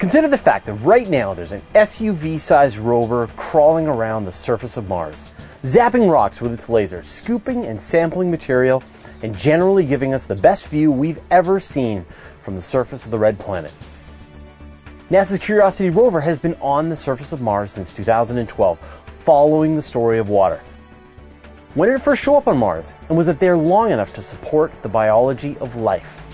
Consider the fact that right now there's an SUV sized rover crawling around the surface of Mars, zapping rocks with its lasers, scooping and sampling material, and generally giving us the best view we've ever seen from the surface of the red planet. NASA's Curiosity rover has been on the surface of Mars since 2012, following the story of water. When did it first show up on Mars, and was it there long enough to support the biology of life?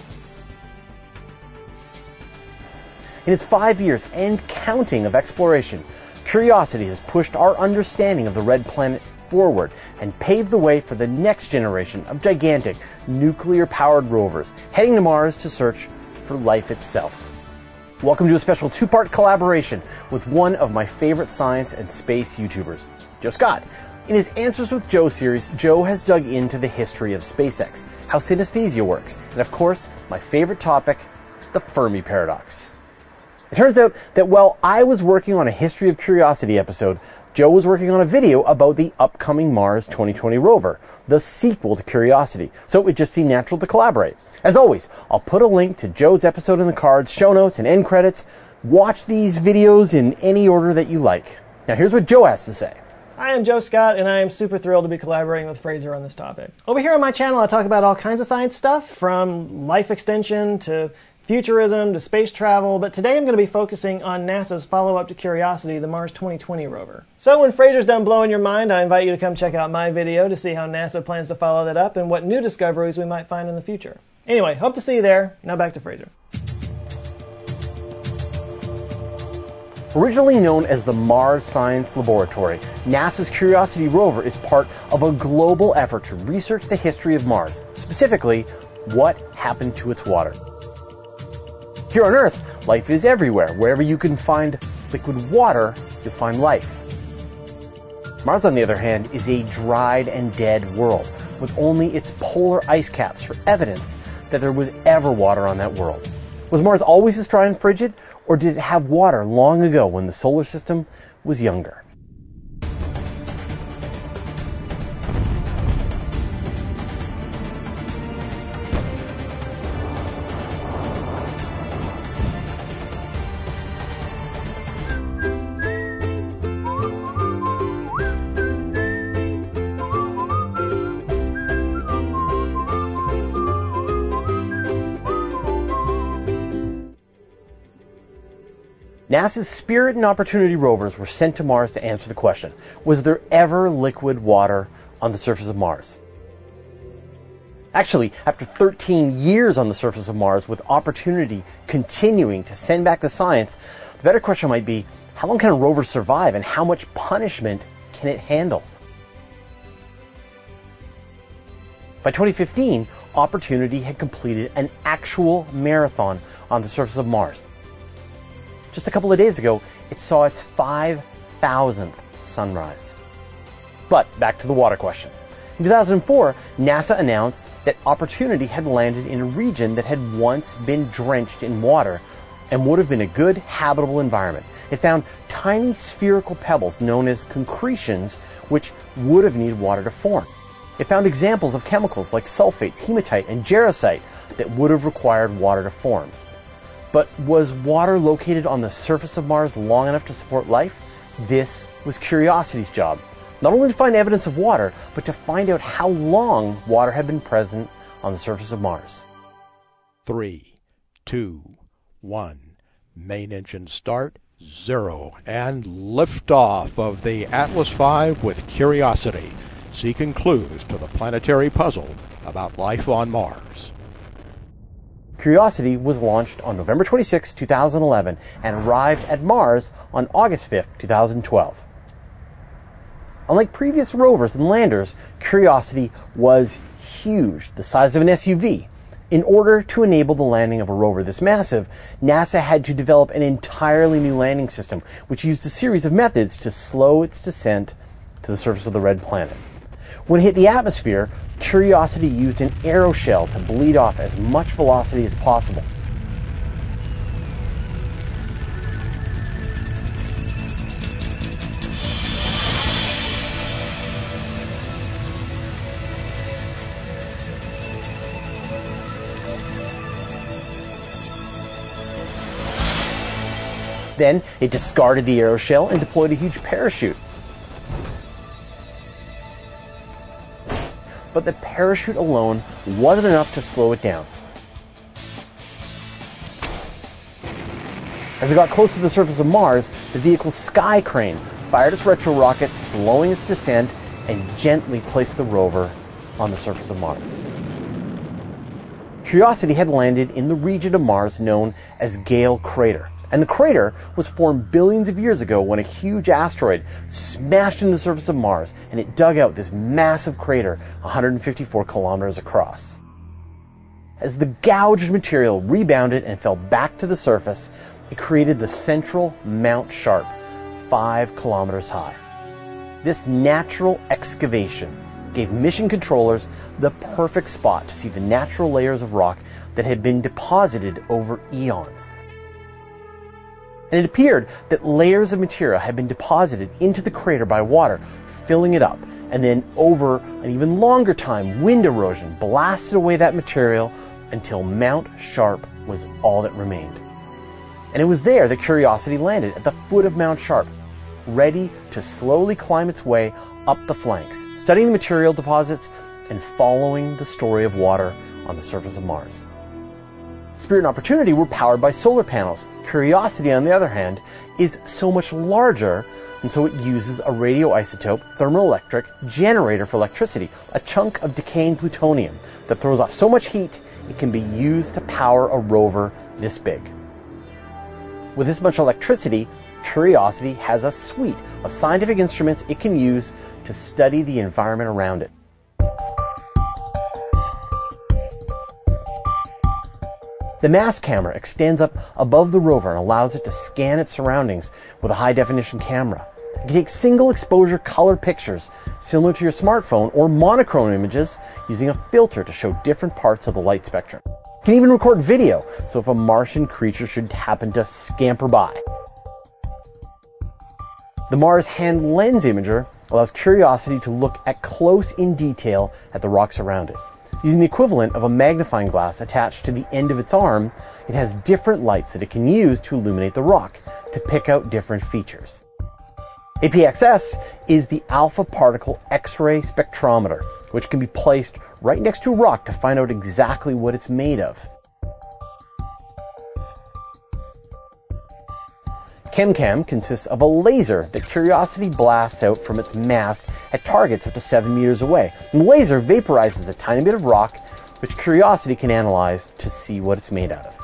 In its five years and counting of exploration, Curiosity has pushed our understanding of the red planet forward and paved the way for the next generation of gigantic nuclear powered rovers heading to Mars to search for life itself. Welcome to a special two part collaboration with one of my favorite science and space YouTubers, Joe Scott. In his Answers with Joe series, Joe has dug into the history of SpaceX, how synesthesia works, and of course, my favorite topic, the Fermi paradox. It turns out that while I was working on a History of Curiosity episode, Joe was working on a video about the upcoming Mars 2020 rover, the sequel to Curiosity, so it just seemed natural to collaborate. As always, I'll put a link to Joe's episode in the cards, show notes, and end credits. Watch these videos in any order that you like. Now here's what Joe has to say. Hi, I'm Joe Scott, and I am super thrilled to be collaborating with Fraser on this topic. Over here on my channel, I talk about all kinds of science stuff, from life extension to futurism to space travel, but today I'm going to be focusing on NASA's follow up to Curiosity, the Mars 2020 rover. So when Fraser's done blowing your mind, I invite you to come check out my video to see how NASA plans to follow that up and what new discoveries we might find in the future. Anyway, hope to see you there. Now back to Fraser. Originally known as the Mars Science Laboratory, NASA's Curiosity rover is part of a global effort to research the history of Mars, specifically, what happened to its water. Here on Earth, life is everywhere. Wherever you can find liquid water, you'll find life. Mars, on the other hand, is a dried and dead world, with only its polar ice caps for evidence that there was ever water on that world. Was Mars always as dry and frigid, or did it have water long ago when the solar system was younger? NASA's Spirit and Opportunity rovers were sent to Mars to answer the question Was there ever liquid water on the surface of Mars? Actually, after 13 years on the surface of Mars, with Opportunity continuing to send back the science, the better question might be how long can a rover survive and how much punishment can it handle? By 2015, Opportunity had completed an actual marathon on the surface of Mars. Just a couple of days ago, it saw its 5,000th sunrise. But back to the water question. In 2004, NASA announced that Opportunity had landed in a region that had once been drenched in water and would have been a good habitable environment. It found tiny spherical pebbles known as concretions which would have needed water to form. It found examples of chemicals like sulfates, hematite, and jarosite that would have required water to form. But was water located on the surface of Mars long enough to support life? This was Curiosity's job. Not only to find evidence of water, but to find out how long water had been present on the surface of Mars. Three, two, one. Main engine start, zero, and liftoff of the Atlas V with Curiosity, seeking clues to the planetary puzzle about life on Mars. Curiosity was launched on November 26, 2011, and arrived at Mars on August 5, 2012. Unlike previous rovers and landers, Curiosity was huge, the size of an SUV. In order to enable the landing of a rover this massive, NASA had to develop an entirely new landing system, which used a series of methods to slow its descent to the surface of the red planet. When it hit the atmosphere, Curiosity used an aeroshell to bleed off as much velocity as possible. Then it discarded the aeroshell and deployed a huge parachute. But the parachute alone wasn't enough to slow it down. As it got close to the surface of Mars, the vehicle's sky crane fired its retro rocket, slowing its descent, and gently placed the rover on the surface of Mars. Curiosity had landed in the region of Mars known as Gale Crater. And the crater was formed billions of years ago when a huge asteroid smashed into the surface of Mars and it dug out this massive crater 154 kilometers across. As the gouged material rebounded and fell back to the surface, it created the central Mount Sharp, five kilometers high. This natural excavation gave mission controllers the perfect spot to see the natural layers of rock that had been deposited over eons. And it appeared that layers of material had been deposited into the crater by water, filling it up. And then over an even longer time, wind erosion blasted away that material until Mount Sharp was all that remained. And it was there that Curiosity landed, at the foot of Mount Sharp, ready to slowly climb its way up the flanks, studying the material deposits and following the story of water on the surface of Mars. Spirit and Opportunity were powered by solar panels. Curiosity, on the other hand, is so much larger, and so it uses a radioisotope thermoelectric generator for electricity, a chunk of decaying plutonium that throws off so much heat it can be used to power a rover this big. With this much electricity, Curiosity has a suite of scientific instruments it can use to study the environment around it. The Mast camera extends up above the rover and allows it to scan its surroundings with a high definition camera. It can take single exposure color pictures similar to your smartphone or monochrome images using a filter to show different parts of the light spectrum. It can even record video, so if a Martian creature should happen to scamper by. The Mars Hand Lens Imager allows Curiosity to look at close in detail at the rocks around it. Using the equivalent of a magnifying glass attached to the end of its arm, it has different lights that it can use to illuminate the rock to pick out different features. APXS is the alpha particle X-ray spectrometer, which can be placed right next to a rock to find out exactly what it's made of. ChemCam consists of a laser that Curiosity blasts out from its mast at targets up to 7 meters away. The laser vaporizes a tiny bit of rock, which Curiosity can analyze to see what it's made out of.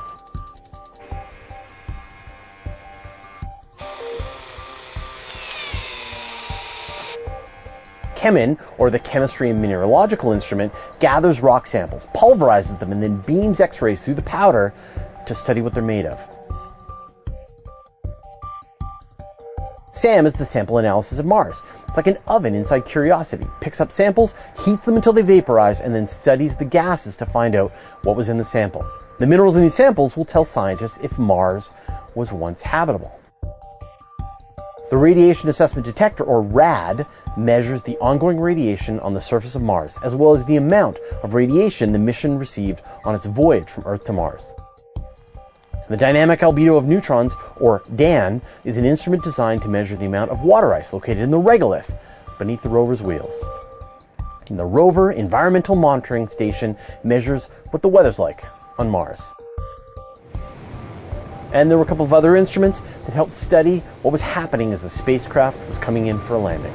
CheMin, or the Chemistry and Mineralogical Instrument, gathers rock samples, pulverizes them, and then beams X-rays through the powder to study what they're made of. SAM is the sample analysis of Mars. It's like an oven inside Curiosity. Picks up samples, heats them until they vaporize, and then studies the gases to find out what was in the sample. The minerals in these samples will tell scientists if Mars was once habitable. The Radiation Assessment Detector, or RAD, measures the ongoing radiation on the surface of Mars, as well as the amount of radiation the mission received on its voyage from Earth to Mars. The dynamic albedo of neutrons, or DAN, is an instrument designed to measure the amount of water ice located in the regolith beneath the rover's wheels. And the rover environmental monitoring station measures what the weather's like on Mars. And there were a couple of other instruments that helped study what was happening as the spacecraft was coming in for a landing.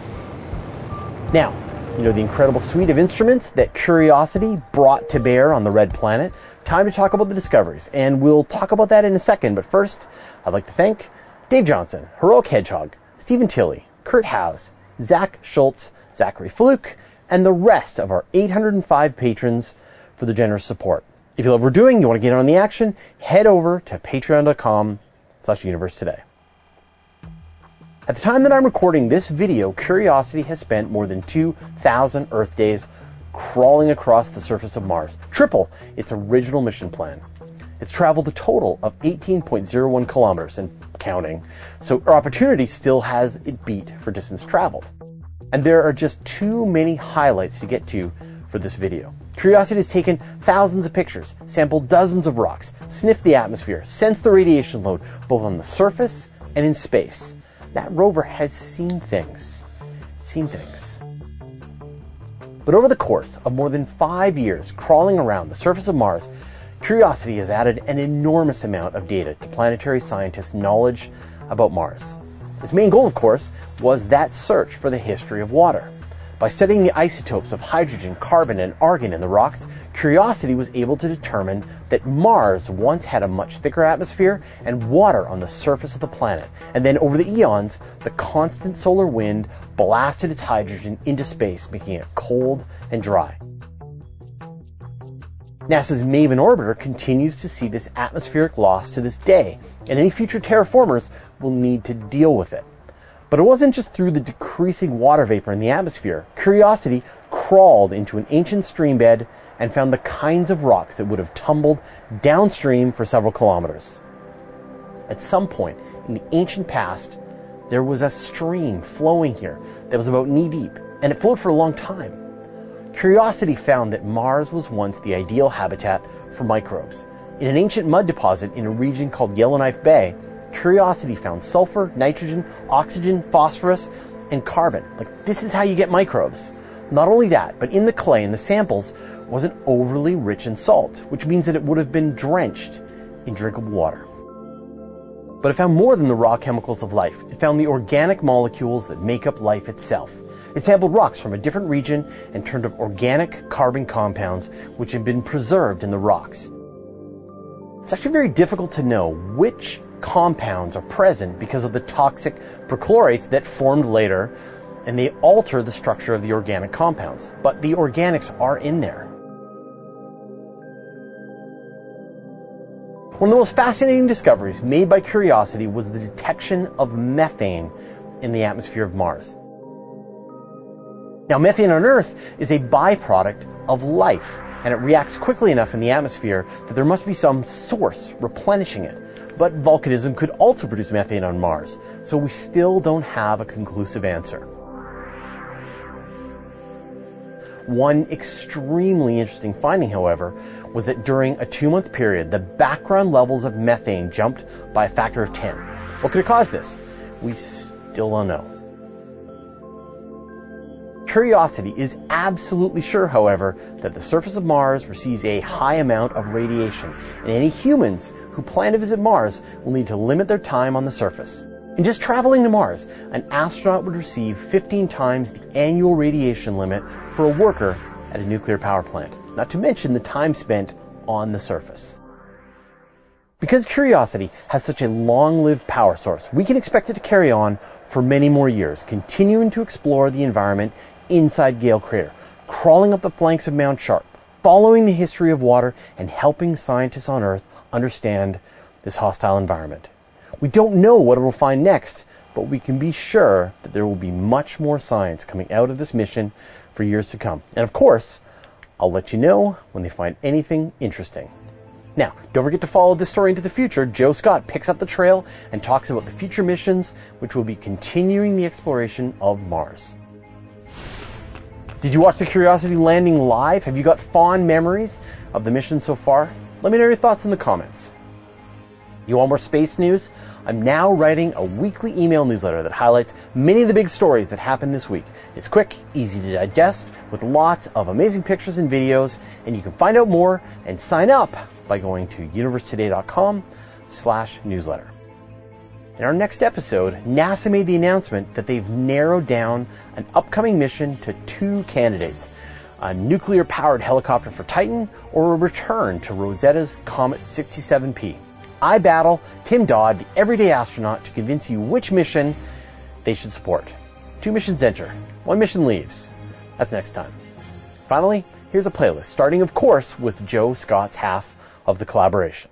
Now, you know the incredible suite of instruments that Curiosity brought to bear on the red planet time to talk about the discoveries, and we'll talk about that in a second. But first, I'd like to thank Dave Johnson, Heroic Hedgehog, Stephen Tilley, Kurt Howes, Zach Schultz, Zachary Fluke, and the rest of our 805 patrons for the generous support. If you love what we're doing, you want to get in on the action, head over to patreon.com slash universe today. At the time that I'm recording this video, Curiosity has spent more than 2,000 Earth days crawling across the surface of Mars, triple its original mission plan. It's traveled a total of 18.01 kilometers and counting, so opportunity still has it beat for distance traveled. And there are just too many highlights to get to for this video. Curiosity has taken thousands of pictures, sampled dozens of rocks, sniffed the atmosphere, sensed the radiation load both on the surface And in space, that rover has seen things. Seen things. But over the course of more than five years crawling around the surface of Mars, Curiosity has added an enormous amount of data to planetary scientists' knowledge about Mars. Its main goal, of course, was that search for the history of water. By studying the isotopes of hydrogen, carbon, and argon in the rocks, Curiosity was able to determine that Mars once had a much thicker atmosphere and water on the surface of the planet. And then over the eons, the constant solar wind blasted its hydrogen into space, making it cold and dry. NASA's MAVEN orbiter continues to see this atmospheric loss to this day, and any future terraformers will need to deal with it. But it wasn't just through the decreasing water vapor in the atmosphere. Curiosity crawled into an ancient stream bed and found the kinds of rocks that would have tumbled downstream for several kilometers. At some point in the ancient past, there was a stream flowing here that was about knee deep, and it flowed for a long time. Curiosity found that Mars was once the ideal habitat for microbes. In an ancient mud deposit in a region called Yellowknife Bay, Curiosity found sulfur, nitrogen, oxygen, phosphorus, and carbon. Like, this is how you get microbes. Not only that, but in the clay in the samples wasn't overly rich in salt, which means that it would have been drenched in drinkable water. But it found more than the raw chemicals of life. It found the organic molecules that make up life itself. It sampled rocks from a different region and turned up organic carbon compounds which had been preserved in the rocks. It's actually very difficult to know which compounds are present because of the toxic perchlorates that formed later and they alter the structure of the organic compounds. But the organics are in there. One of the most fascinating discoveries made by Curiosity was the detection of methane in the atmosphere of Mars. Now, methane on Earth is a byproduct of life, and it reacts quickly enough in the atmosphere that there must be some source replenishing it. But volcanism could also produce methane on Mars, so we still don't have a conclusive answer. One extremely interesting finding, however, was that during a two month period, the background levels of methane jumped by a factor of 10. What could have caused this? We still don't know. Curiosity is absolutely sure, however, that the surface of Mars receives a high amount of radiation, and any humans who plan to visit Mars will need to limit their time on the surface. In just traveling to Mars, an astronaut would receive 15 times the annual radiation limit for a worker at a nuclear power plant not to mention the time spent on the surface. Because Curiosity has such a long-lived power source, we can expect it to carry on for many more years, continuing to explore the environment inside Gale Crater, crawling up the flanks of Mount Sharp, following the history of water, and helping scientists on Earth understand this hostile environment. We don't know what it will find next, but we can be sure that there will be much more science coming out of this mission for years to come. And of course, I'll let you know when they find anything interesting. Now, don't forget to follow this story into the future. Joe Scott picks up the trail and talks about the future missions, which will be continuing the exploration of Mars. Did you watch the Curiosity landing live? Have you got fond memories of the mission so far? Let me know your thoughts in the comments. You want more space news? I'm now writing a weekly email newsletter that highlights many of the big stories that happened this week. It's quick, easy to digest, with lots of amazing pictures and videos, and you can find out more and sign up by going to universetoday.com slash newsletter. In our next episode, NASA made the announcement that they've narrowed down an upcoming mission to two candidates a nuclear powered helicopter for Titan or a return to Rosetta's Comet 67P. I battle Tim Dodd, the everyday astronaut, to convince you which mission they should support. Two missions enter, one mission leaves. That's next time. Finally, here's a playlist, starting, of course, with Joe Scott's half of the collaboration.